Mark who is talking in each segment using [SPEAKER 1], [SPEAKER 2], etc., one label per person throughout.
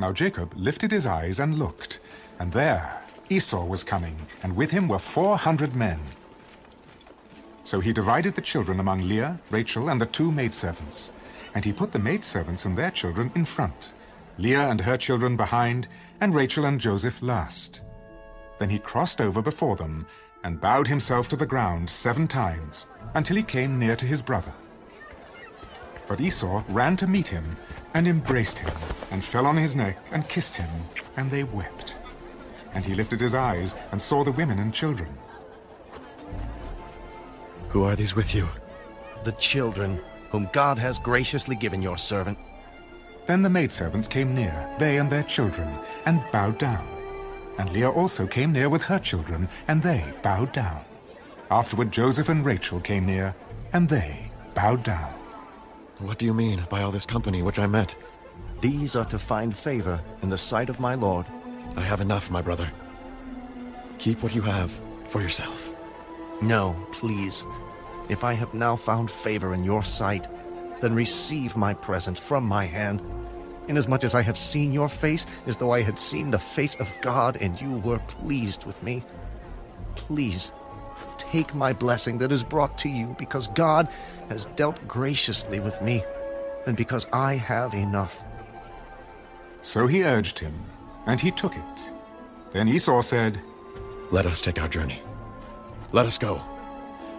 [SPEAKER 1] Now Jacob lifted his eyes and looked, and there Esau was coming, and with him were four hundred men. So he divided the children among Leah, Rachel, and the two maidservants. And he put the maidservants and their children in front, Leah and her children behind, and Rachel and Joseph last. Then he crossed over before them, and bowed himself to the ground seven times, until he came near to his brother. But Esau ran to meet him, and embraced him, and fell on his neck, and kissed him, and they wept. And he lifted his eyes, and saw the women and children.
[SPEAKER 2] Who are these with you?
[SPEAKER 3] The children, whom God has graciously given your servant.
[SPEAKER 1] Then the maidservants came near, they and their children, and bowed down. And Leah also came near with her children, and they bowed down. Afterward Joseph and Rachel came near, and they bowed down.
[SPEAKER 2] What do you mean by all this company which I met?
[SPEAKER 3] These are to find favor in the sight of my Lord.
[SPEAKER 2] I have enough, my brother. Keep what you have for yourself.
[SPEAKER 3] No, please. If I have now found favor in your sight, then receive my present from my hand, inasmuch as I have seen your face as though I had seen the face of God, and you were pleased with me. Please, take my blessing that is brought to you, because God has dealt graciously with me, and because I have enough.
[SPEAKER 1] So he urged him, and he took it. Then Esau said,
[SPEAKER 2] Let us take our journey. Let us go,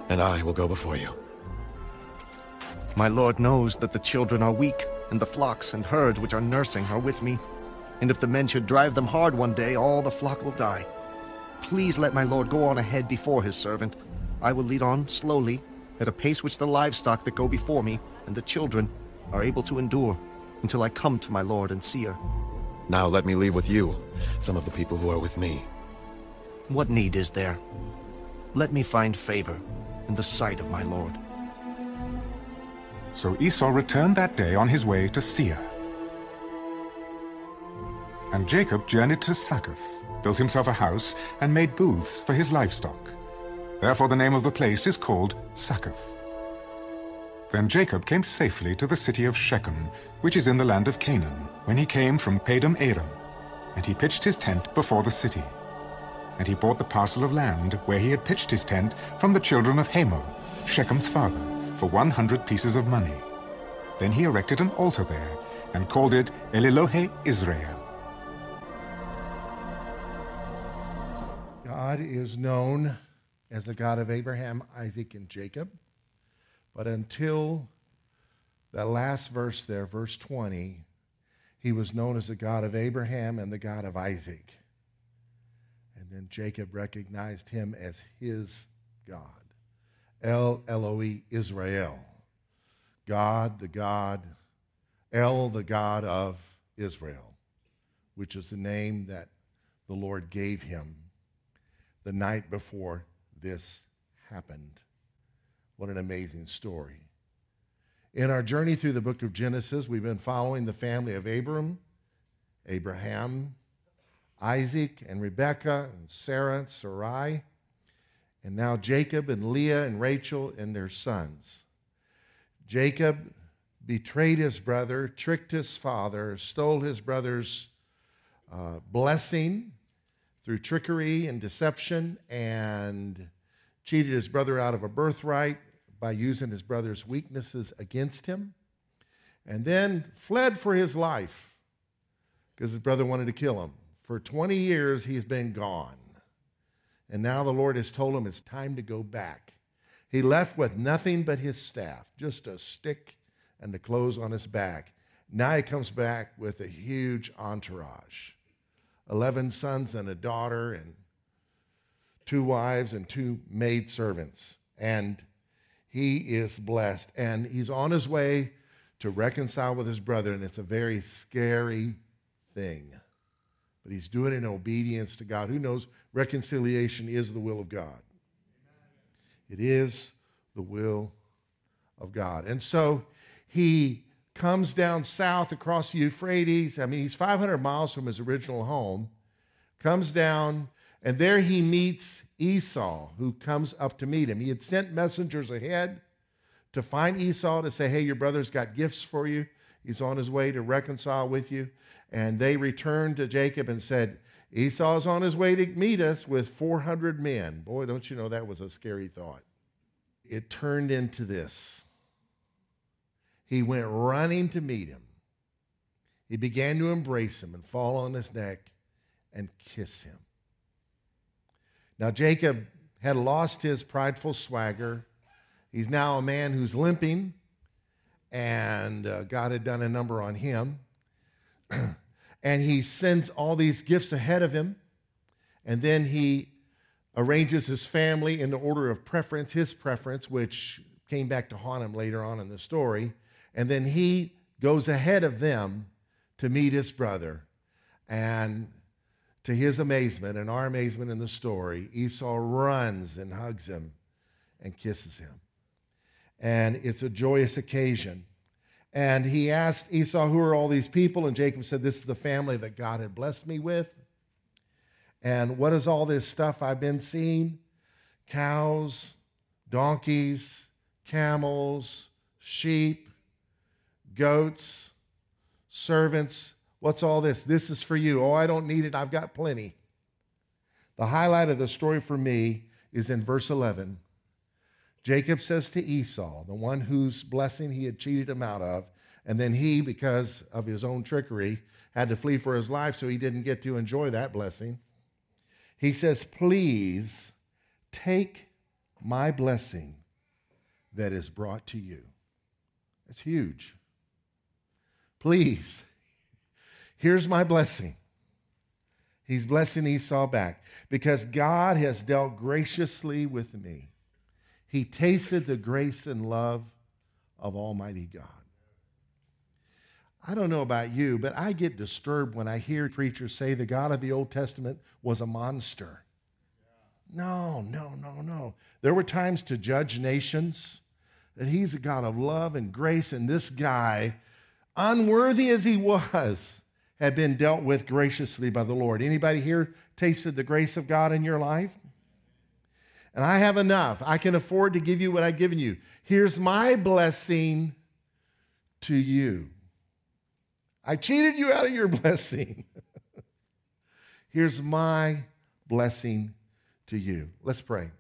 [SPEAKER 2] and I will go before you.
[SPEAKER 3] My lord knows that the children are weak, and the flocks and herds which are nursing are with me. And if the men should drive them hard one day, all the flock will die. Please let my lord go on ahead before his servant. I will lead on slowly, at a pace which the livestock that go before me and the children are able to endure, until I come to my lord and Seir.
[SPEAKER 2] Now let me leave with you some of the people who are with me.
[SPEAKER 3] What need is there? Let me find favor in the sight of my lord.
[SPEAKER 1] So Esau returned that day on his way to Seir. And Jacob journeyed to Succoth, built himself a house, and made booths for his livestock. Therefore the name of the place is called Succoth. Then Jacob came safely to the city of Shechem, which is in the land of Canaan, when he came from Padan Aram. And he pitched his tent before the city. And he bought the parcel of land where he had pitched his tent from the children of Hamor, Shechem's father, for one hundred pieces of money. Then he erected an altar there, and called it El Elohe Israel.
[SPEAKER 4] God is known as the God of Abraham, Isaac, and Jacob. But until that last verse there, verse 20, he was known as the God of Abraham and the God of Isaac. And then Jacob recognized him as his God. El Elohe Israel. God, the God, El, the God of Israel, which is the name that the Lord gave him the night before this happened. What an amazing story. In our journey through the book of Genesis, we've been following the family of Abram, Abraham, Isaac, and Rebekah, and Sarah, and Sarai, and now Jacob and Leah and Rachel and their sons. Jacob betrayed his brother, tricked his father, stole his brother's uh, blessing through trickery and deception, and cheated his brother out of a birthright by using his brother's weaknesses against him, and then fled for his life because his brother wanted to kill him. For 20 years, he's been gone. And now the Lord has told him it's time to go back. He left with nothing but his staff, just a stick and the clothes on his back. Now he comes back with a huge entourage 11 sons and a daughter, and two wives and two maid servants. And he is blessed. And he's on his way to reconcile with his brother, and it's a very scary thing. But he's doing it in obedience to God. Who knows? Reconciliation is the will of God. It is the will of God. And so he comes down south across the Euphrates. I mean, he's 500 miles from his original home, comes down, and there he meets Esau, who comes up to meet him. He had sent messengers ahead to find Esau to say, Hey, your brother's got gifts for you. He's on his way to reconcile with you. And they returned to Jacob and said, Esau's on his way to meet us with 400 men. Boy, don't you know that was a scary thought. It turned into this. He went running to meet him. He began to embrace him and fall on his neck and kiss him. Now, Jacob had lost his prideful swagger. He's now a man who's limping, and uh, God had done a number on him. and he sends all these gifts ahead of him, and then he arranges his family in the order of preference, his preference, which came back to haunt him later on in the story. And then he goes ahead of them to meet his brother. And to his amazement and our amazement in the story, Esau runs and hugs him and kisses him. And it's a joyous occasion. And he asked Esau, Who are all these people? And Jacob said, This is the family that God had blessed me with. And what is all this stuff I've been seeing? Cows, donkeys, camels, sheep, goats, servants, What's all this? This is for you. Oh, I don't need it. I've got plenty. The highlight of the story for me is in verse 11. Jacob says to Esau, the one whose blessing he had cheated him out of, and then he, because of his own trickery, had to flee for his life, so he didn't get to enjoy that blessing. He says, Please take my blessing that is brought to you. It's huge. Please Here's my blessing. He's blessing Esau back because God has dealt graciously with me. He tasted the grace and love of Almighty God. I don't know about you, but I get disturbed when I hear preachers say the God of the Old Testament was a monster. No, no, no, no. There were times to judge nations that he's a God of love and grace, and this guy, unworthy as he was, had been dealt with graciously by the Lord. Anybody here tasted the grace of God in your life? And I have enough. I can afford to give you what I've given you. Here's my blessing to you. I cheated you out of your blessing. Here's my blessing to you. Let's pray.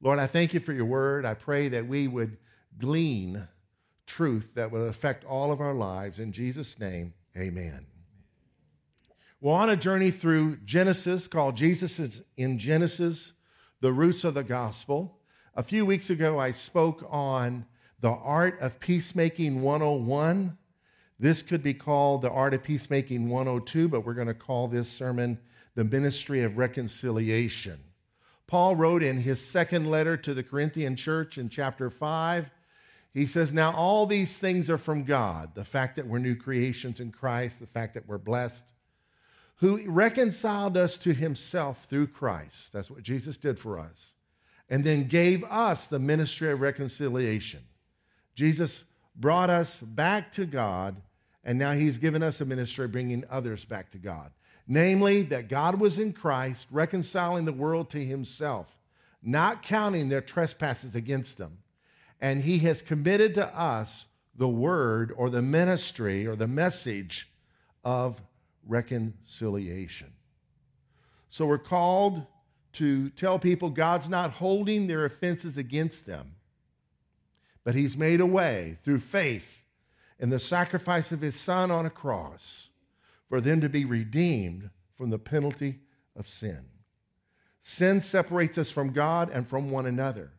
[SPEAKER 4] Lord, I thank you for your word. I pray that we would glean truth that will affect all of our lives. In Jesus' name, amen. We're on a journey through Genesis called Jesus in Genesis, the roots of the gospel. A few weeks ago, I spoke on the art of peacemaking 101. This could be called the art of peacemaking 102, but we're going to call this sermon the ministry of reconciliation. Paul wrote in his second letter to the Corinthian church in chapter 5, he says, Now all these things are from God the fact that we're new creations in Christ, the fact that we're blessed who reconciled us to himself through Christ. That's what Jesus did for us. And then gave us the ministry of reconciliation. Jesus brought us back to God, and now he's given us a ministry of bringing others back to God. Namely, that God was in Christ, reconciling the world to himself, not counting their trespasses against them. And he has committed to us the word or the ministry or the message of reconciliation. So we're called to tell people God's not holding their offenses against them, but He's made a way through faith in the sacrifice of His Son on a cross for them to be redeemed from the penalty of sin. Sin separates us from God and from one another.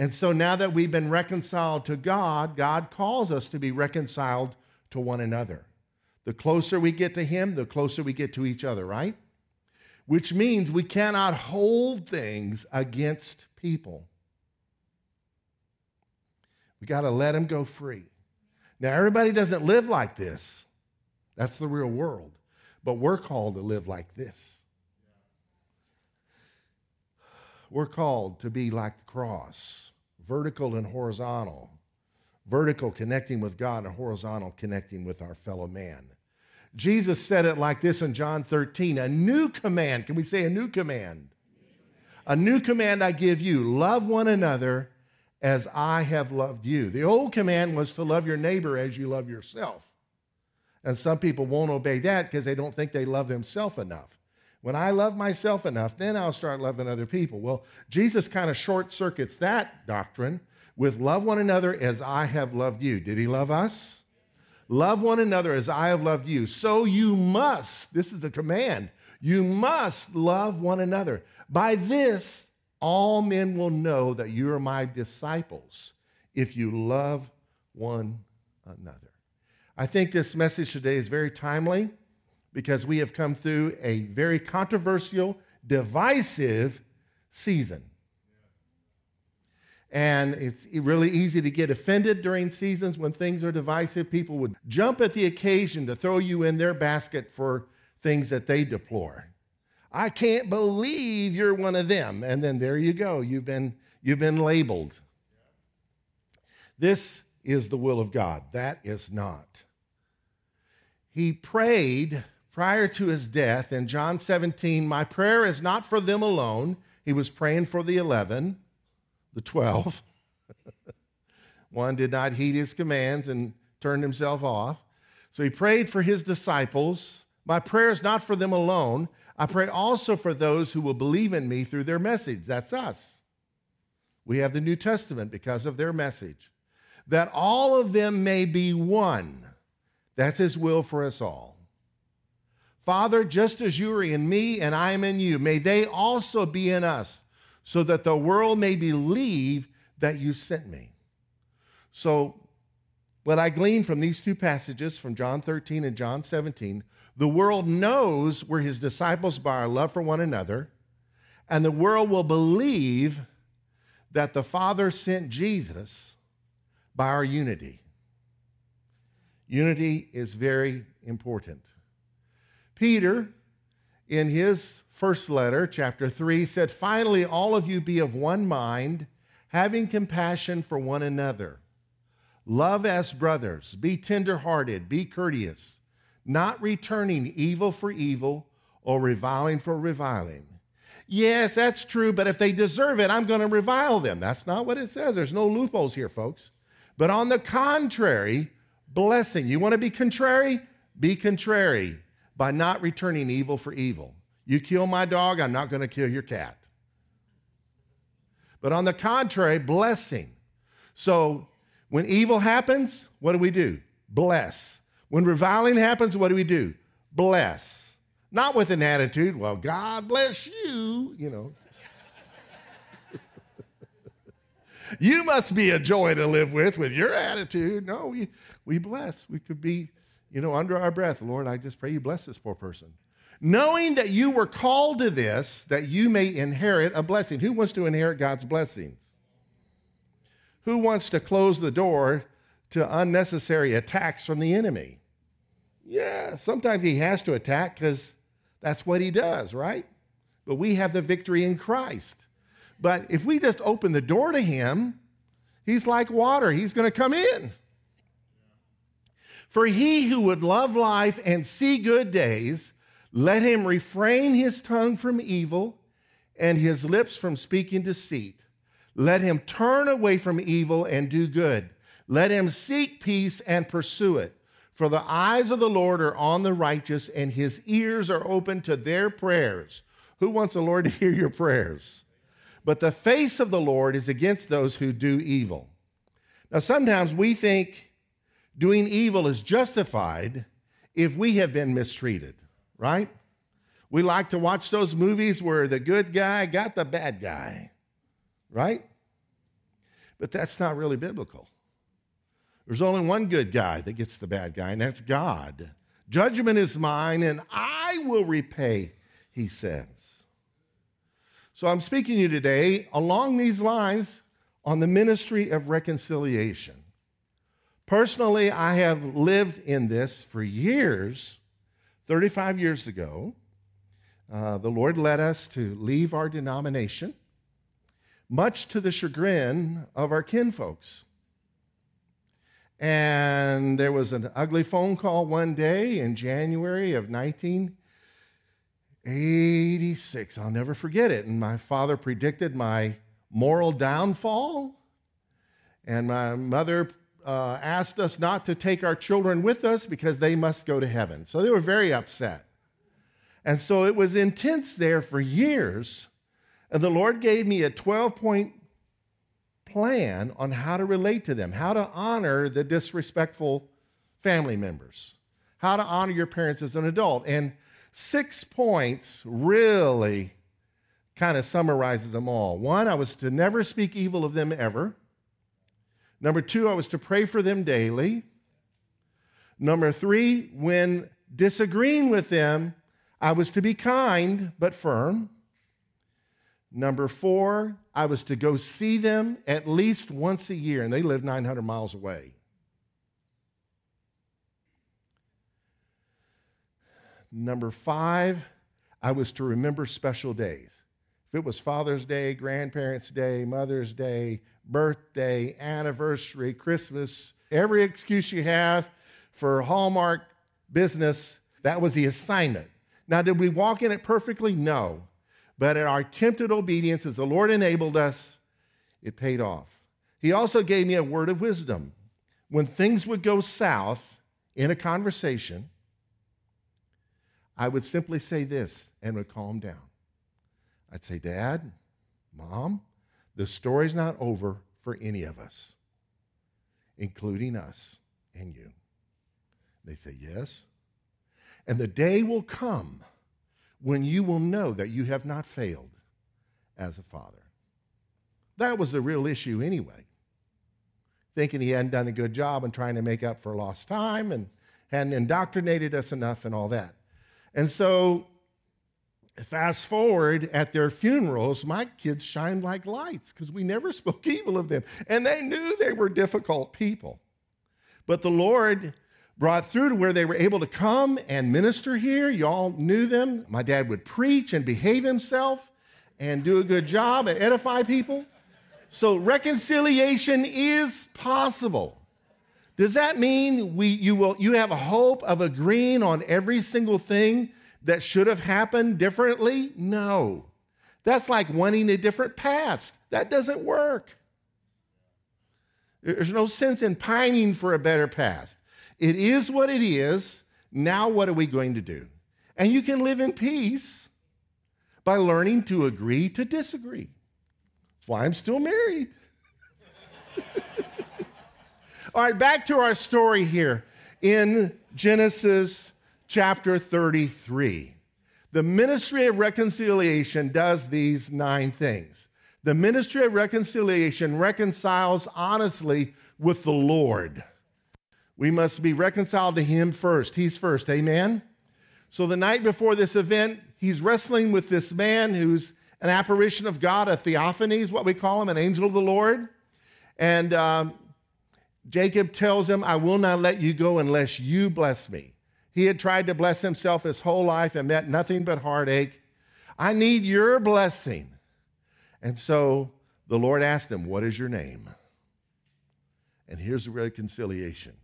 [SPEAKER 4] And so now that we've been reconciled to God, God calls us to be reconciled to one another. The closer we get to Him, the closer we get to each other, right? Which means we cannot hold things against people. We got to let them go free. Now, everybody doesn't live like this. That's the real world. But we're called to live like this. We're called to be like the cross, vertical and horizontal vertical connecting with God and horizontal connecting with our fellow man. Jesus said it like this in John 13 a new command. Can we say a new command? A new command I give you love one another as I have loved you. The old command was to love your neighbor as you love yourself. And some people won't obey that because they don't think they love themselves enough. When I love myself enough, then I'll start loving other people. Well, Jesus kind of short circuits that doctrine with love one another as I have loved you. Did he love us? Love one another as I have loved you. So you must, this is a command, you must love one another. By this, all men will know that you are my disciples if you love one another. I think this message today is very timely because we have come through a very controversial, divisive season. And it's really easy to get offended during seasons when things are divisive. People would jump at the occasion to throw you in their basket for things that they deplore. I can't believe you're one of them. And then there you go. You've been, you've been labeled. This is the will of God. That is not. He prayed prior to his death in John 17, My prayer is not for them alone. He was praying for the 11, the 12. One did not heed his commands and turned himself off. So he prayed for his disciples. My prayer is not for them alone. I pray also for those who will believe in me through their message. That's us. We have the New Testament because of their message. That all of them may be one. That's his will for us all. Father, just as you are in me and I am in you, may they also be in us, so that the world may believe that you sent me. So, what I glean from these two passages, from John 13 and John 17, the world knows we're his disciples by our love for one another, and the world will believe that the Father sent Jesus by our unity. Unity is very important. Peter, in his first letter, chapter 3, said, Finally, all of you be of one mind, having compassion for one another. Love as brothers, be tenderhearted, be courteous, not returning evil for evil or reviling for reviling. Yes, that's true, but if they deserve it, I'm going to revile them. That's not what it says. There's no loopholes here, folks. But on the contrary, blessing. You want to be contrary? Be contrary by not returning evil for evil. You kill my dog, I'm not going to kill your cat. But on the contrary, blessing. So when evil happens, what do we do? Bless. When reviling happens, what do we do? Bless. Not with an attitude, well, God bless you, you know. you must be a joy to live with with your attitude. No, we, we bless. We could be you know, under our breath, Lord, I just pray you bless this poor person. Knowing that you were called to this, that you may inherit a blessing. Who wants to inherit God's blessings? Who wants to close the door to unnecessary attacks from the enemy? Yeah, sometimes he has to attack because that's what he does, right? But we have the victory in Christ. But if we just open the door to him, he's like water, he's going to come in. For he who would love life and see good days, let him refrain his tongue from evil and his lips from speaking deceit. Let him turn away from evil and do good. Let him seek peace and pursue it. For the eyes of the Lord are on the righteous, and his ears are open to their prayers. Who wants the Lord to hear your prayers? But the face of the Lord is against those who do evil. Now, sometimes we think doing evil is justified if we have been mistreated, right? We like to watch those movies where the good guy got the bad guy, right? But that's not really biblical. There's only one good guy that gets the bad guy, and that's God. Judgment is mine, and I will repay, he says. So I'm speaking to you today along these lines on the ministry of reconciliation. Personally, I have lived in this for years. 35 years ago, uh, the Lord led us to leave our denomination, much to the chagrin of our kinfolks. And there was an ugly phone call one day in January of 1986. I'll never forget it. And my father predicted my moral downfall. And my mother uh, asked us not to take our children with us because they must go to heaven. So they were very upset. And so it was intense there for years. And the Lord gave me a 12 point plan on how to relate to them, how to honor the disrespectful family members, how to honor your parents as an adult. And six points really kind of summarizes them all. One, I was to never speak evil of them ever. Number two, I was to pray for them daily. Number three, when disagreeing with them, I was to be kind but firm. Number four, I was to go see them at least once a year, and they live 900 miles away. Number five, I was to remember special days. If it was Father's Day, Grandparents' Day, Mother's Day, birthday, anniversary, Christmas, every excuse you have for Hallmark business, that was the assignment. Now, did we walk in it perfectly? No. But in our tempted obedience, as the Lord enabled us, it paid off. He also gave me a word of wisdom. When things would go south in a conversation, I would simply say this and would calm down. I'd say, Dad, Mom, the story's not over for any of us, including us and you. They say, Yes. And the day will come when you will know that you have not failed as a father. That was the real issue anyway. Thinking he hadn't done a good job and trying to make up for lost time and hadn't indoctrinated us enough and all that. And so, fast forward at their funerals, my kids shined like lights because we never spoke evil of them. And they knew they were difficult people. But the Lord brought through to where they were able to come and minister here. Y'all knew them. My dad would preach and behave himself and do a good job and edify people. So reconciliation is possible. Does that mean we, you, will, you have a hope of agreeing on every single thing that should have happened differently? No. That's like wanting a different past. That doesn't work. There's no sense in pining for a better past. It is what it is. Now, what are we going to do? And you can live in peace by learning to agree to disagree. That's why I'm still married. All right, back to our story here in Genesis chapter 33. The ministry of reconciliation does these nine things. The ministry of reconciliation reconciles honestly with the Lord. We must be reconciled to Him first. He's first. Amen? So the night before this event, he's wrestling with this man who's an apparition of God, a theophany is what we call him, an angel of the Lord. And um, Jacob tells him, I will not let you go unless you bless me. He had tried to bless himself his whole life and met nothing but heartache. I need your blessing. And so the Lord asked him, What is your name? And here's the reconciliation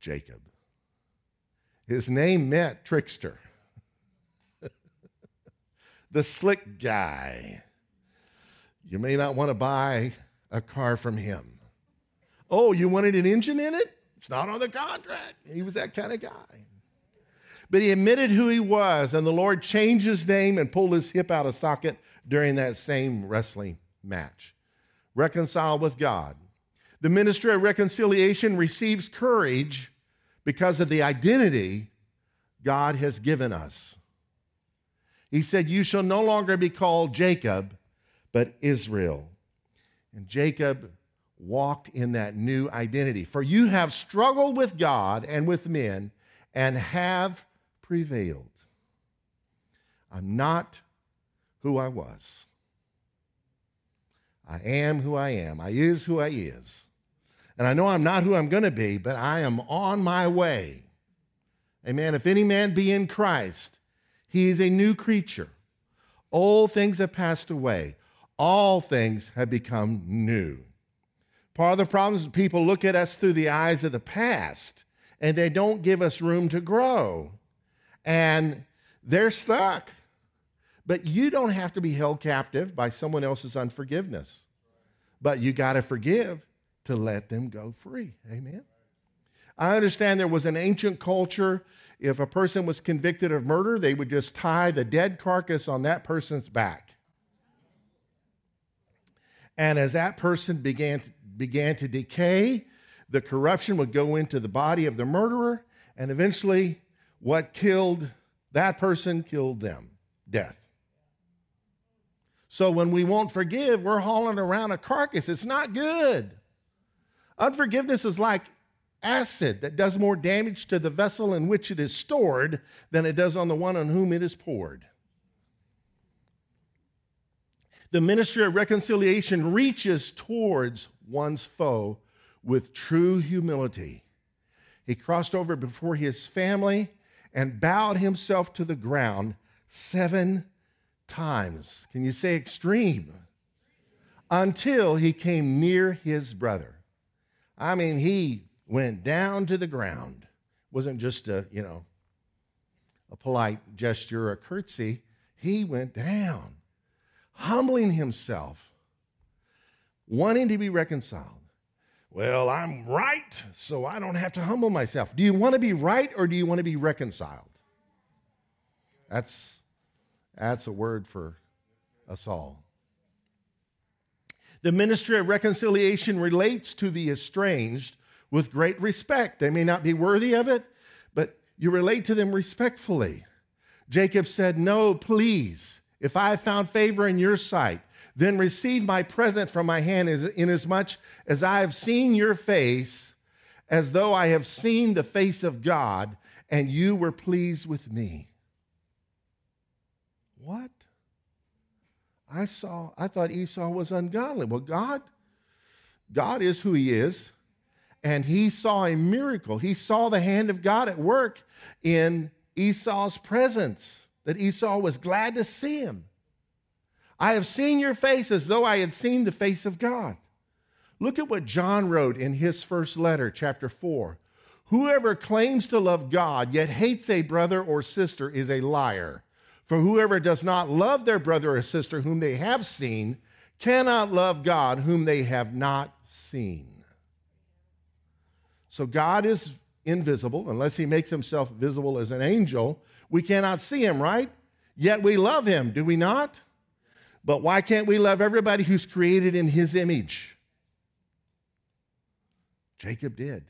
[SPEAKER 4] Jacob. His name meant trickster, the slick guy. You may not want to buy a car from him. Oh, you wanted an engine in it? It's not on the contract. He was that kind of guy. But he admitted who he was, and the Lord changed his name and pulled his hip out of socket during that same wrestling match. Reconciled with God. The ministry of reconciliation receives courage because of the identity God has given us. He said, You shall no longer be called Jacob, but Israel. And Jacob walked in that new identity. For you have struggled with God and with men and have prevailed. I'm not who I was. I am who I am. I is who I is. And I know I'm not who I'm going to be, but I am on my way. Amen. If any man be in Christ, he is a new creature. Old things have passed away, all things have become new. Part of the problem is people look at us through the eyes of the past and they don't give us room to grow. And they're stuck. But you don't have to be held captive by someone else's unforgiveness. But you got to forgive to let them go free. Amen. I understand there was an ancient culture. If a person was convicted of murder, they would just tie the dead carcass on that person's back. And as that person began to, began to decay, the corruption would go into the body of the murderer, and eventually, what killed that person killed them death. So when we won't forgive, we're hauling around a carcass. It's not good. Unforgiveness is like acid that does more damage to the vessel in which it is stored than it does on the one on whom it is poured. The ministry of reconciliation reaches towards one's foe with true humility. He crossed over before his family and bowed himself to the ground seven times. Can you say extreme? Until he came near his brother. I mean, he went down to the ground. It wasn't just a, you know, a polite gesture or a curtsy. He went down, humbling himself, wanting to be reconciled. Well, I'm right, so I don't have to humble myself. Do you want to be right or do you want to be reconciled? That's, that's a word for us all. The ministry of reconciliation relates to the estranged with great respect. They may not be worthy of it, but you relate to them respectfully. Jacob said, No, please, if I have found favor in your sight, then receive my present from my hand, inasmuch as I have seen your face, as though I have seen the face of God, and you were pleased with me. What? I saw, I thought Esau was ungodly. Well, God, God is who he is, and he saw a miracle. He saw the hand of God at work in Esau's presence, that Esau was glad to see him. I have seen your face as though I had seen the face of God. Look at what John wrote in his first letter, chapter 4. Whoever claims to love God yet hates a brother or sister is a liar. For whoever does not love their brother or sister whom they have seen cannot love God whom they have not seen. So God is invisible unless he makes himself visible as an angel. We cannot see him, right? Yet we love him, do we not? But why can't we love everybody who's created in his image? Jacob did.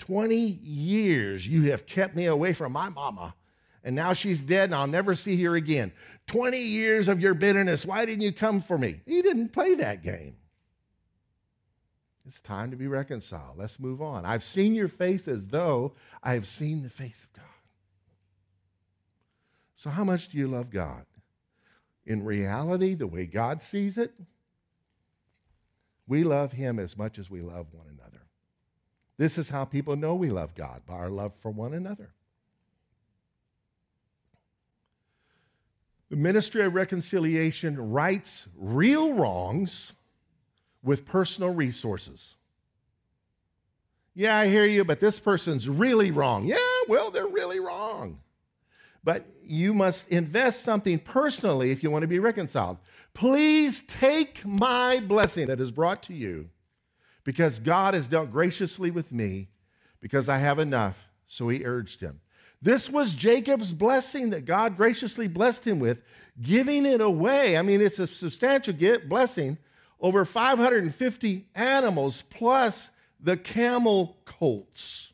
[SPEAKER 4] 20 years you have kept me away from my mama, and now she's dead and I'll never see her again. 20 years of your bitterness. Why didn't you come for me? He didn't play that game. It's time to be reconciled. Let's move on. I've seen your face as though I have seen the face of God. So, how much do you love God? In reality, the way God sees it, we love Him as much as we love one another. This is how people know we love God by our love for one another. The ministry of reconciliation rights real wrongs with personal resources. Yeah, I hear you, but this person's really wrong. Yeah, well, they're really wrong but you must invest something personally if you want to be reconciled. Please take my blessing that is brought to you because God has dealt graciously with me because I have enough. So he urged him. This was Jacob's blessing that God graciously blessed him with, giving it away. I mean, it's a substantial blessing over 550 animals plus the camel colts.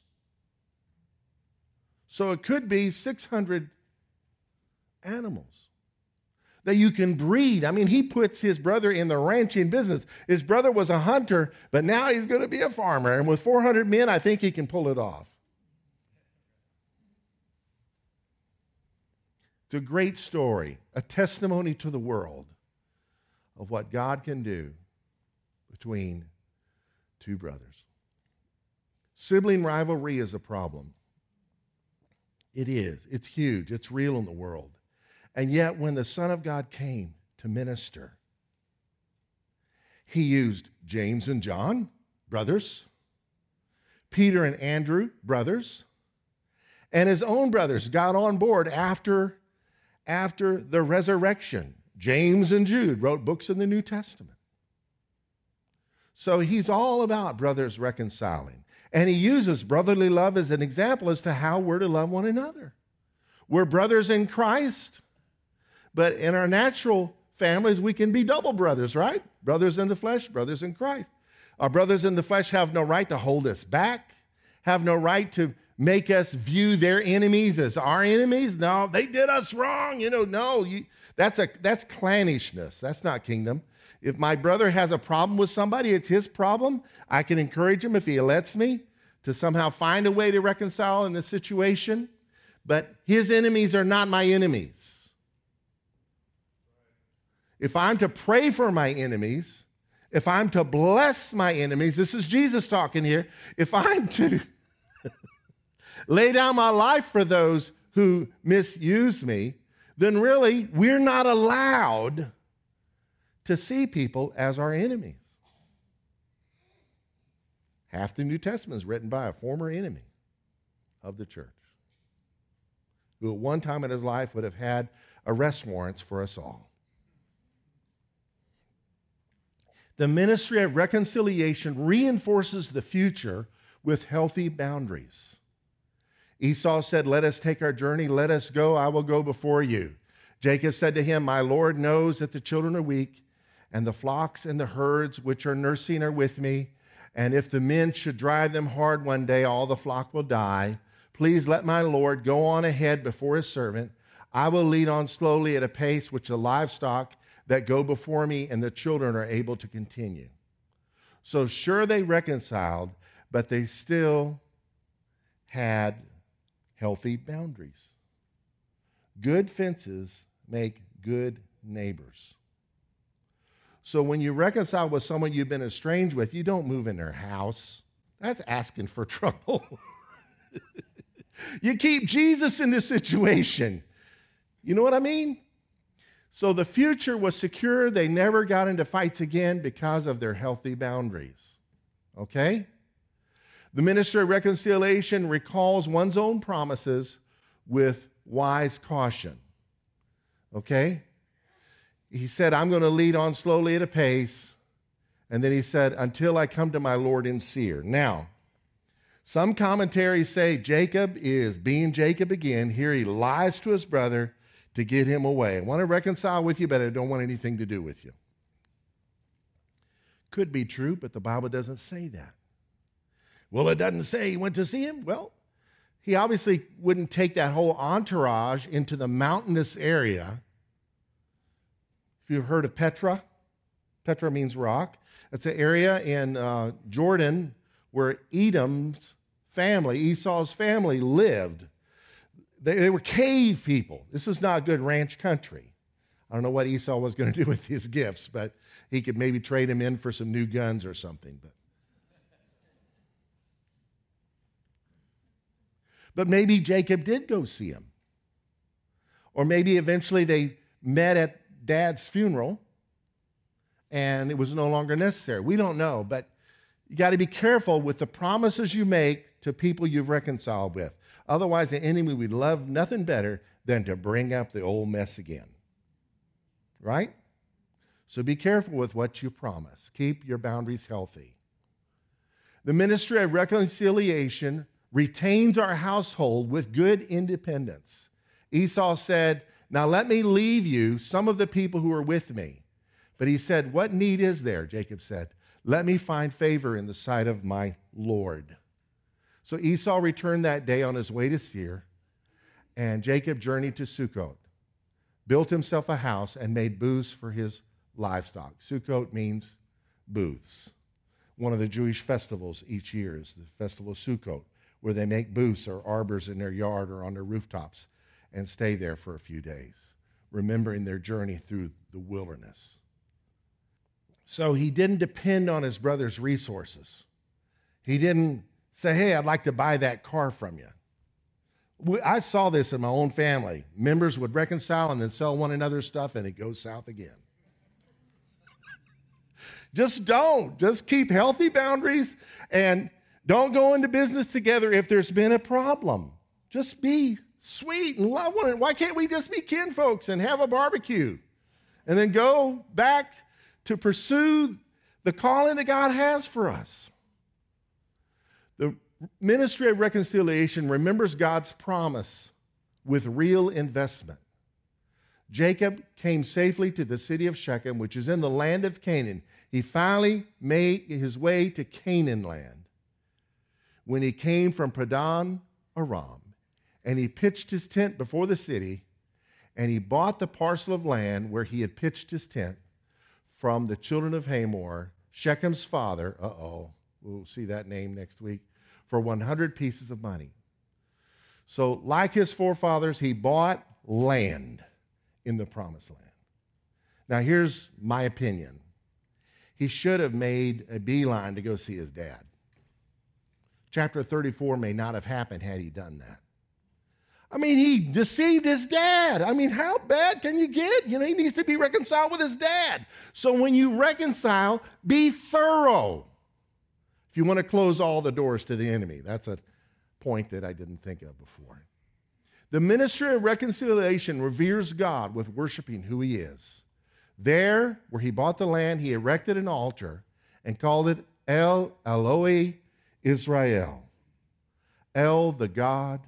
[SPEAKER 4] So it could be 600 animals that you can breed. I mean, he puts his brother in the ranching business. His brother was a hunter, but now he's going to be a farmer. And with 400 men, I think he can pull it off. It's a great story, a testimony to the world of what God can do between two brothers. Sibling rivalry is a problem. It is. It's huge. It's real in the world. And yet, when the Son of God came to minister, he used James and John, brothers, Peter and Andrew, brothers, and his own brothers got on board after, after the resurrection. James and Jude wrote books in the New Testament. So he's all about brothers reconciling. And he uses brotherly love as an example as to how we're to love one another. We're brothers in Christ, but in our natural families, we can be double brothers, right? Brothers in the flesh, brothers in Christ. Our brothers in the flesh have no right to hold us back, have no right to make us view their enemies as our enemies. No, they did us wrong. You know, no, you, that's, a, that's clannishness. That's not kingdom. If my brother has a problem with somebody, it's his problem. I can encourage him if he lets me to somehow find a way to reconcile in the situation. But his enemies are not my enemies. If I'm to pray for my enemies, if I'm to bless my enemies, this is Jesus talking here. If I'm to lay down my life for those who misuse me, then really we're not allowed to see people as our enemies. Half the New Testament is written by a former enemy of the church who at one time in his life would have had arrest warrants for us all. The ministry of reconciliation reinforces the future with healthy boundaries. Esau said, Let us take our journey, let us go, I will go before you. Jacob said to him, My Lord knows that the children are weak and the flocks and the herds which are nursing are with me. And if the men should drive them hard one day, all the flock will die. Please let my Lord go on ahead before his servant. I will lead on slowly at a pace which the livestock that go before me and the children are able to continue. So, sure, they reconciled, but they still had healthy boundaries. Good fences make good neighbors. So when you reconcile with someone you've been estranged with, you don't move in their house. That's asking for trouble. you keep Jesus in this situation. You know what I mean? So the future was secure. They never got into fights again because of their healthy boundaries. Okay? The ministry of reconciliation recalls one's own promises with wise caution. Okay? he said, I'm going to lead on slowly at a pace. And then he said, until I come to my Lord in Seir. Now, some commentaries say Jacob is being Jacob again. Here he lies to his brother to get him away. I want to reconcile with you, but I don't want anything to do with you. Could be true, but the Bible doesn't say that. Well, it doesn't say he went to see him. Well, he obviously wouldn't take that whole entourage into the mountainous area if you've heard of Petra, Petra means rock. It's an area in uh, Jordan where Edom's family, Esau's family, lived. They, they were cave people. This is not good ranch country. I don't know what Esau was going to do with his gifts, but he could maybe trade him in for some new guns or something. But, but maybe Jacob did go see him. Or maybe eventually they met at dad's funeral and it was no longer necessary. We don't know, but you got to be careful with the promises you make to people you've reconciled with. Otherwise, the enemy would love nothing better than to bring up the old mess again. Right? So be careful with what you promise. Keep your boundaries healthy. The ministry of reconciliation retains our household with good independence. Esau said, now let me leave you some of the people who are with me. But he said, What need is there? Jacob said, Let me find favor in the sight of my Lord. So Esau returned that day on his way to Seir, and Jacob journeyed to Sukkot, built himself a house, and made booths for his livestock. Sukkot means booths. One of the Jewish festivals each year is the festival of Sukkot, where they make booths or arbors in their yard or on their rooftops and stay there for a few days, remembering their journey through the wilderness. So he didn't depend on his brother's resources. He didn't say, Hey, I'd like to buy that car from you. I saw this in my own family. Members would reconcile and then sell one another's stuff, and it goes south again. Just don't. Just keep healthy boundaries and don't go into business together if there's been a problem. Just be sweet and love one another. Why can't we just be kinfolks and have a barbecue and then go back to pursue the calling that God has for us. The ministry of reconciliation remembers God's promise with real investment. Jacob came safely to the city of Shechem, which is in the land of Canaan. He finally made his way to Canaan land. When he came from Padan Aram, and he pitched his tent before the city, and he bought the parcel of land where he had pitched his tent from the children of Hamor, Shechem's father. Uh oh, we'll see that name next week, for 100 pieces of money. So, like his forefathers, he bought land in the promised land. Now, here's my opinion he should have made a beeline to go see his dad. Chapter 34 may not have happened had he done that. I mean, he deceived his dad. I mean, how bad can you get? You know, he needs to be reconciled with his dad. So when you reconcile, be thorough. You want to close all the doors to the enemy, that's a point that I didn't think of before. The ministry of reconciliation reveres God with worshiping who he is. There, where he bought the land, he erected an altar and called it El Elohe Israel. El, the God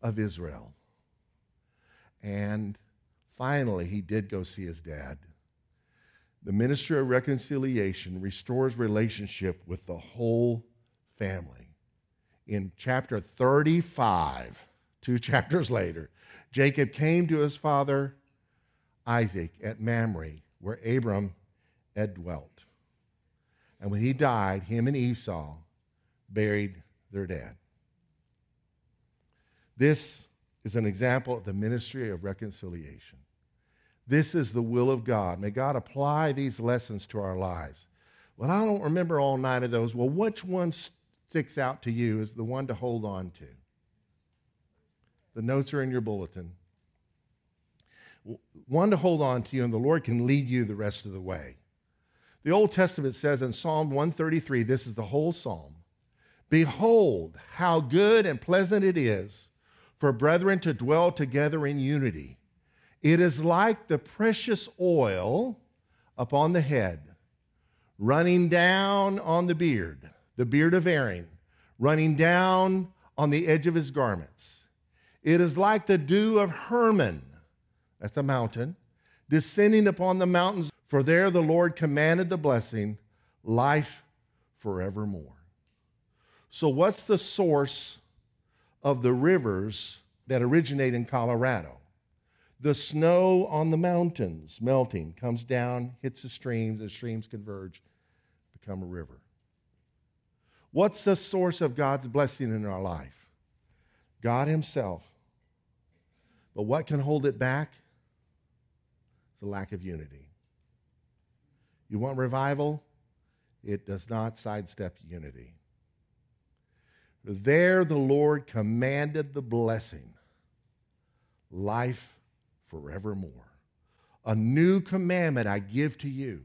[SPEAKER 4] of Israel. And finally, he did go see his dad. The ministry of reconciliation restores relationship with the whole family. In chapter 35, two chapters later, Jacob came to his father Isaac at Mamre, where Abram had dwelt. And when he died, him and Esau buried their dad. This is an example of the ministry of reconciliation. This is the will of God. May God apply these lessons to our lives. Well, I don't remember all nine of those. Well, which one sticks out to you as the one to hold on to? The notes are in your bulletin. One to hold on to and the Lord can lead you the rest of the way. The Old Testament says in Psalm 133, this is the whole psalm Behold, how good and pleasant it is for brethren to dwell together in unity. It is like the precious oil upon the head, running down on the beard, the beard of Aaron, running down on the edge of his garments. It is like the dew of Hermon, that's a mountain, descending upon the mountains, for there the Lord commanded the blessing, life forevermore. So, what's the source of the rivers that originate in Colorado. The snow on the mountains melting comes down, hits the streams, the streams converge, become a river. What's the source of God's blessing in our life? God Himself. But what can hold it back? The lack of unity. You want revival? It does not sidestep unity. There the Lord commanded the blessing life forevermore. A new commandment I give to you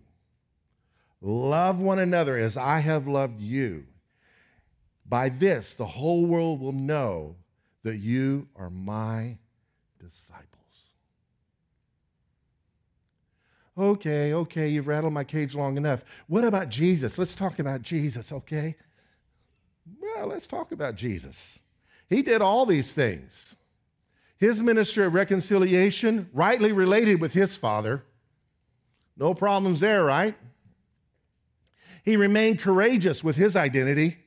[SPEAKER 4] love one another as I have loved you. By this, the whole world will know that you are my disciples. Okay, okay, you've rattled my cage long enough. What about Jesus? Let's talk about Jesus, okay? Well, let's talk about Jesus. He did all these things. His ministry of reconciliation, rightly related with his father. No problems there, right? He remained courageous with his identity.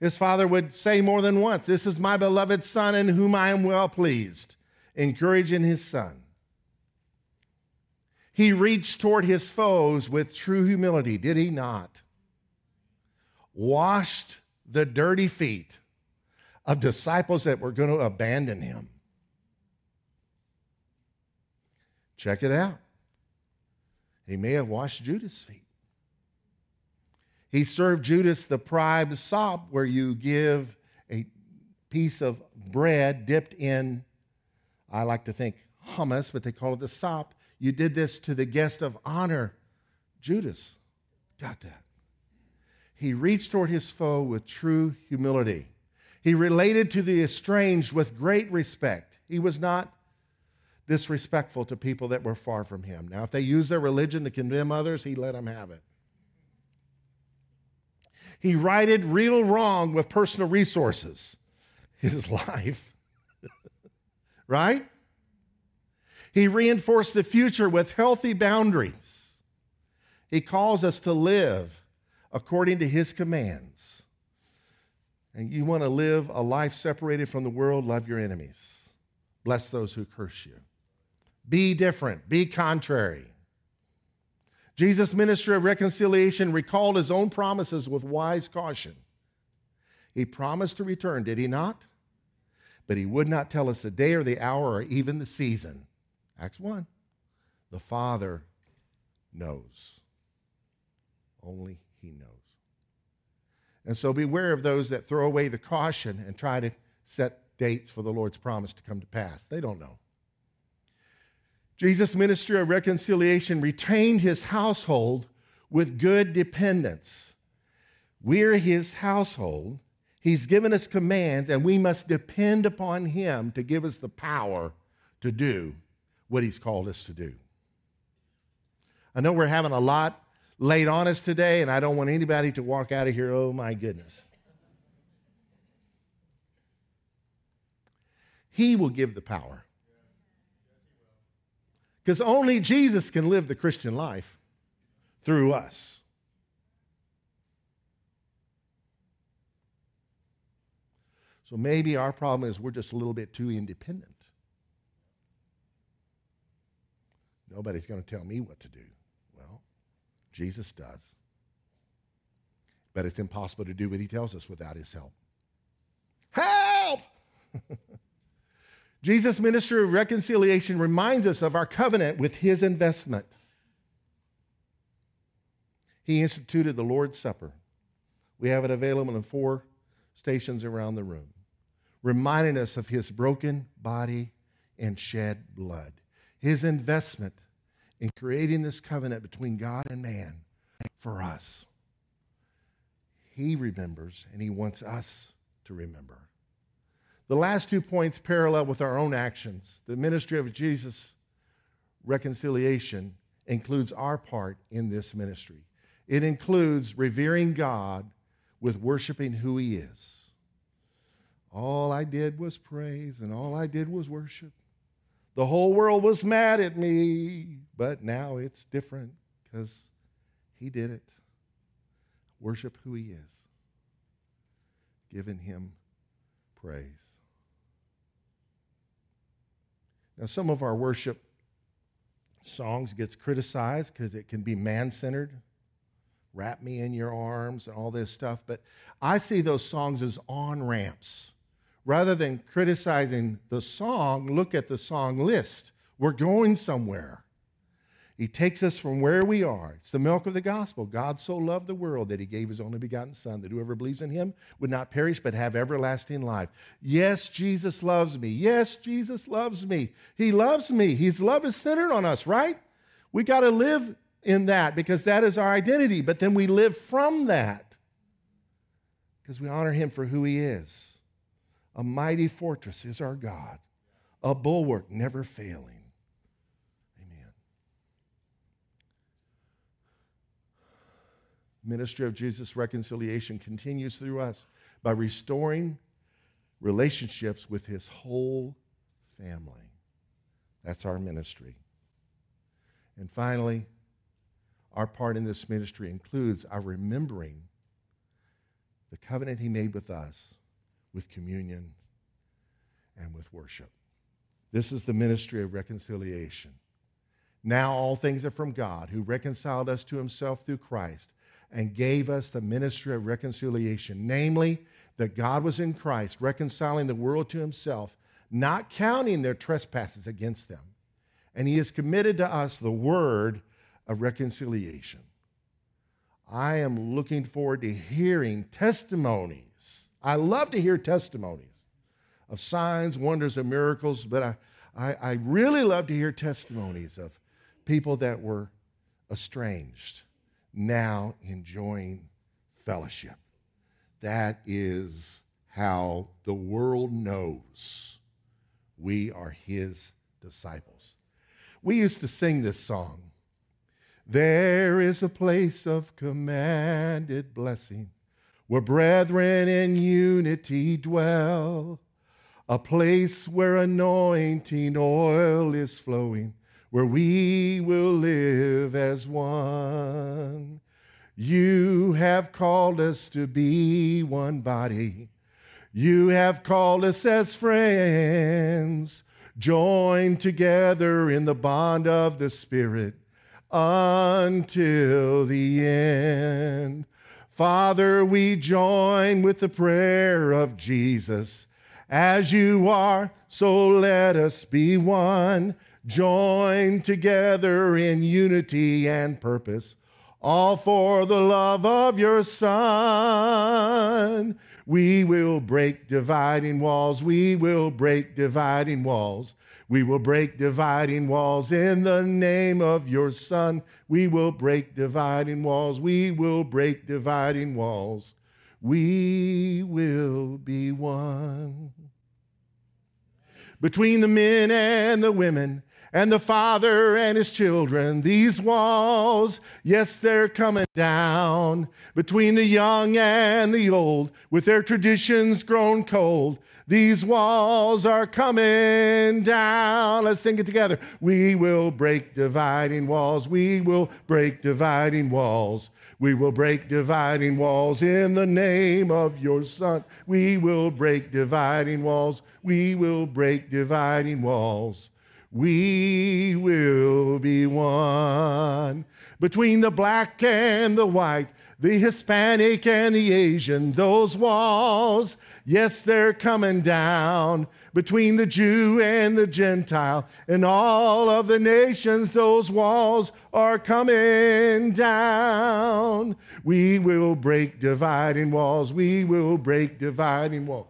[SPEAKER 4] His father would say more than once, This is my beloved son in whom I am well pleased, encouraging his son. He reached toward his foes with true humility, did he not? Washed the dirty feet of disciples that were going to abandon him. Check it out. He may have washed Judas' feet. He served Judas the pride sop, where you give a piece of bread dipped in, I like to think hummus, but they call it the sop. You did this to the guest of honor. Judas got that. He reached toward his foe with true humility. He related to the estranged with great respect. He was not disrespectful to people that were far from him. Now, if they used their religion to condemn others, he let them have it. He righted real wrong with personal resources, his life. right? He reinforced the future with healthy boundaries. He calls us to live according to his commands. And you want to live a life separated from the world, love your enemies. Bless those who curse you. Be different, be contrary. Jesus' ministry of reconciliation recalled his own promises with wise caution. He promised to return, did he not? But he would not tell us the day or the hour or even the season. Acts 1. The Father knows. Only he knows. And so beware of those that throw away the caution and try to set dates for the Lord's promise to come to pass. They don't know. Jesus' ministry of reconciliation retained his household with good dependence. We're his household. He's given us commands, and we must depend upon him to give us the power to do what he's called us to do. I know we're having a lot laid on us today, and I don't want anybody to walk out of here, oh my goodness. He will give the power. Because only Jesus can live the Christian life through us. So maybe our problem is we're just a little bit too independent. Nobody's going to tell me what to do. Well, Jesus does. But it's impossible to do what he tells us without his help. Help! Jesus' ministry of reconciliation reminds us of our covenant with his investment. He instituted the Lord's Supper. We have it available in four stations around the room, reminding us of his broken body and shed blood, his investment in creating this covenant between God and man for us. He remembers, and he wants us to remember. The last two points parallel with our own actions. The ministry of Jesus' reconciliation includes our part in this ministry. It includes revering God with worshiping who He is. All I did was praise, and all I did was worship. The whole world was mad at me, but now it's different because He did it. Worship who He is, giving Him praise. Now, some of our worship songs gets criticized because it can be man-centered. Wrap me in your arms and all this stuff. But I see those songs as on-ramps. Rather than criticizing the song, look at the song list. We're going somewhere. He takes us from where we are. It's the milk of the gospel. God so loved the world that he gave his only begotten Son, that whoever believes in him would not perish but have everlasting life. Yes, Jesus loves me. Yes, Jesus loves me. He loves me. His love is centered on us, right? We got to live in that because that is our identity, but then we live from that because we honor him for who he is. A mighty fortress is our God, a bulwark never failing. Ministry of Jesus' reconciliation continues through us by restoring relationships with his whole family. That's our ministry. And finally, our part in this ministry includes our remembering the covenant he made with us with communion and with worship. This is the ministry of reconciliation. Now all things are from God, who reconciled us to himself through Christ and gave us the ministry of reconciliation, namely, that God was in Christ, reconciling the world to himself, not counting their trespasses against them. And he has committed to us the word of reconciliation. I am looking forward to hearing testimonies. I love to hear testimonies of signs, wonders, and miracles, but I, I, I really love to hear testimonies of people that were estranged now enjoying fellowship. That is how the world knows we are his disciples. We used to sing this song. There is a place of commanded blessing where brethren in unity dwell, a place where anointing oil is flowing, where we will live as one. You have called us to be one body. You have called us as friends, joined together in the bond of the Spirit until the end. Father, we join with the prayer of Jesus. As you are, so let us be one, joined together in unity and purpose, all for the love of your Son. We will break dividing walls, we will break dividing walls. We will break dividing walls in the name of your Son. We will break dividing walls. We will break dividing walls. We will be one. Between the men and the women, and the father and his children. These walls, yes, they're coming down between the young and the old, with their traditions grown cold. These walls are coming down. Let's sing it together. We will break dividing walls. We will break dividing walls. We will break dividing walls in the name of your Son. We will break dividing walls. We will break dividing walls. We will be one. Between the black and the white, the Hispanic and the Asian, those walls, yes, they're coming down. Between the Jew and the Gentile and all of the nations, those walls are coming down. We will break dividing walls. We will break dividing walls.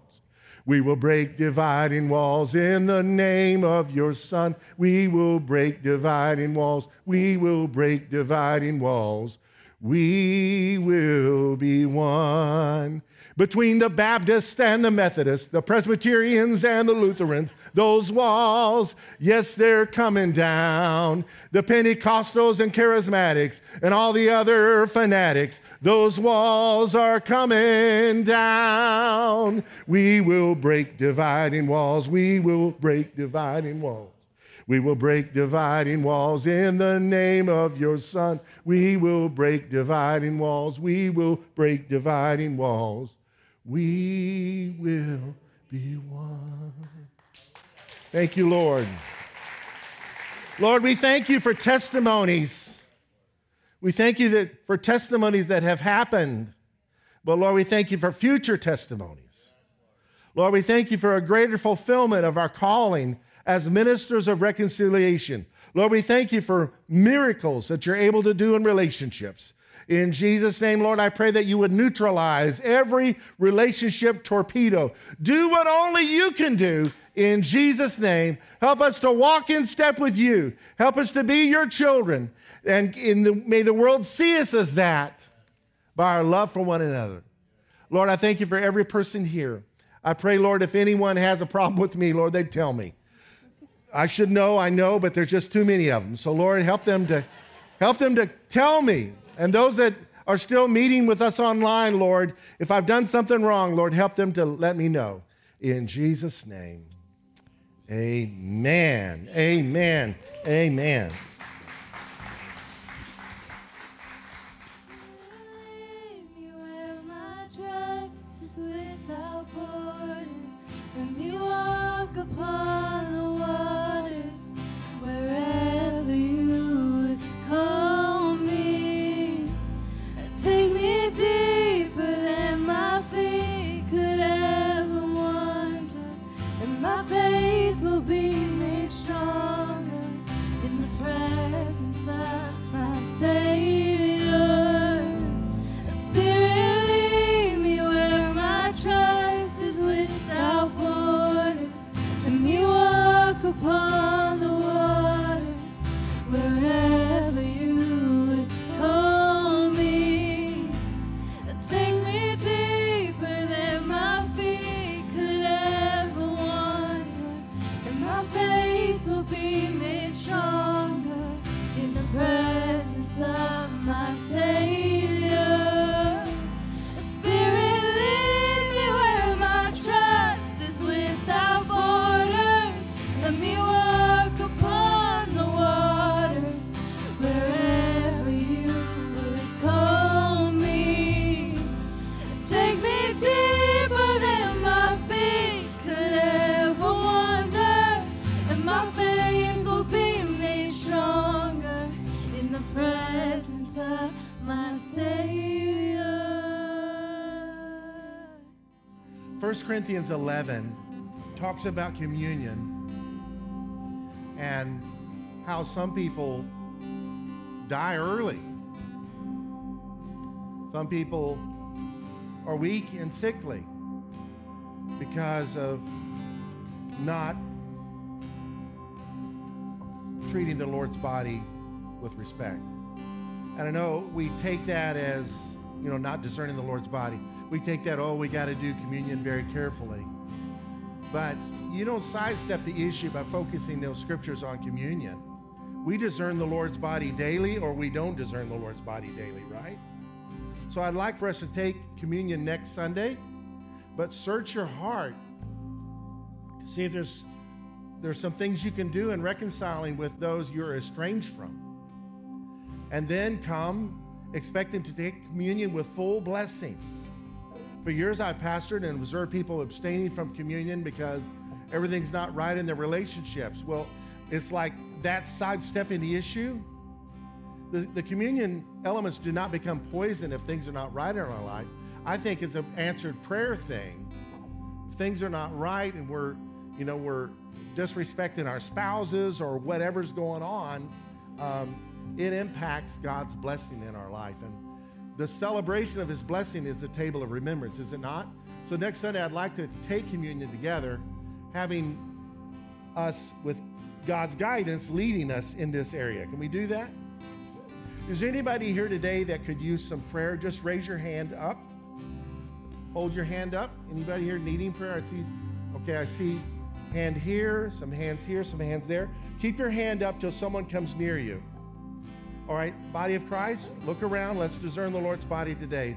[SPEAKER 4] We will break dividing walls in the name of your Son. We will break dividing walls. We will break dividing walls. We will be one. Between the Baptists and the Methodists, the Presbyterians and the Lutherans, those walls, yes, they're coming down. The Pentecostals and Charismatics and all the other fanatics, those walls are coming down. We will break dividing walls. We will break dividing walls. We will break dividing walls in the name of your Son. We will break dividing walls. We will break dividing walls. We will be one. Thank you, Lord. Lord, we thank you for testimonies. We thank you that for testimonies that have happened. But Lord, we thank you for future testimonies. Lord, we thank you for a greater fulfillment of our calling as ministers of reconciliation. Lord, we thank you for miracles that you're able to do in relationships. In Jesus' name, Lord, I pray that you would neutralize every relationship torpedo. Do what only you can do in Jesus' name. Help us to walk in step with you. Help us to be your children. And the, may the world see us as that by our love for one another. Lord, I thank you for every person here. I pray, Lord, if anyone has a problem with me, Lord, they'd tell me. I should know, I know, but there's just too many of them. So Lord, help them to help them to tell me. And those that are still meeting with us online, Lord, if I've done something wrong, Lord, help them to let me know. In Jesus' name. Amen. Amen. Amen. Corinthians 11 talks about communion and how some people die early. Some people are weak and sickly because of not treating the Lord's body with respect. And I know we take that as, you know, not discerning the Lord's body. We take that, oh, we got to do communion very carefully. But you don't sidestep the issue by focusing those scriptures on communion. We discern the Lord's body daily, or we don't discern the Lord's body daily, right? So I'd like for us to take communion next Sunday, but search your heart to see if there's there's some things you can do in reconciling with those you're estranged from. And then come expecting to take communion with full blessing. For years, I've pastored and observed people abstaining from communion because everything's not right in their relationships. Well, it's like that's sidestepping the issue. The, the communion elements do not become poison if things are not right in our life. I think it's an answered prayer thing. If things are not right and we're, you know, we're disrespecting our spouses or whatever's going on, um, it impacts God's blessing in our life. And the celebration of his blessing is the table of remembrance, is it not? So next Sunday, I'd like to take communion together, having us with God's guidance leading us in this area. Can we do that? Is there anybody here today that could use some prayer? Just raise your hand up. Hold your hand up. Anybody here needing prayer? I see, okay, I see hand here, some hands here, some hands there. Keep your hand up till someone comes near you. All right, body of Christ, look around. Let's discern the Lord's body today.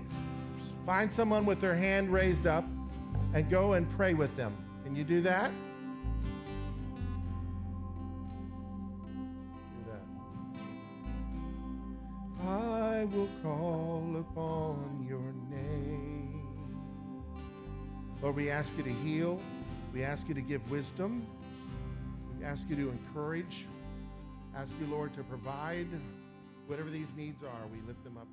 [SPEAKER 4] Find someone with their hand raised up and go and pray with them. Can you do that? Do that. I will call upon your name. Lord, we ask you to heal. We ask you to give wisdom. We ask you to encourage. Ask you, Lord, to provide. Whatever these needs are, we lift them up.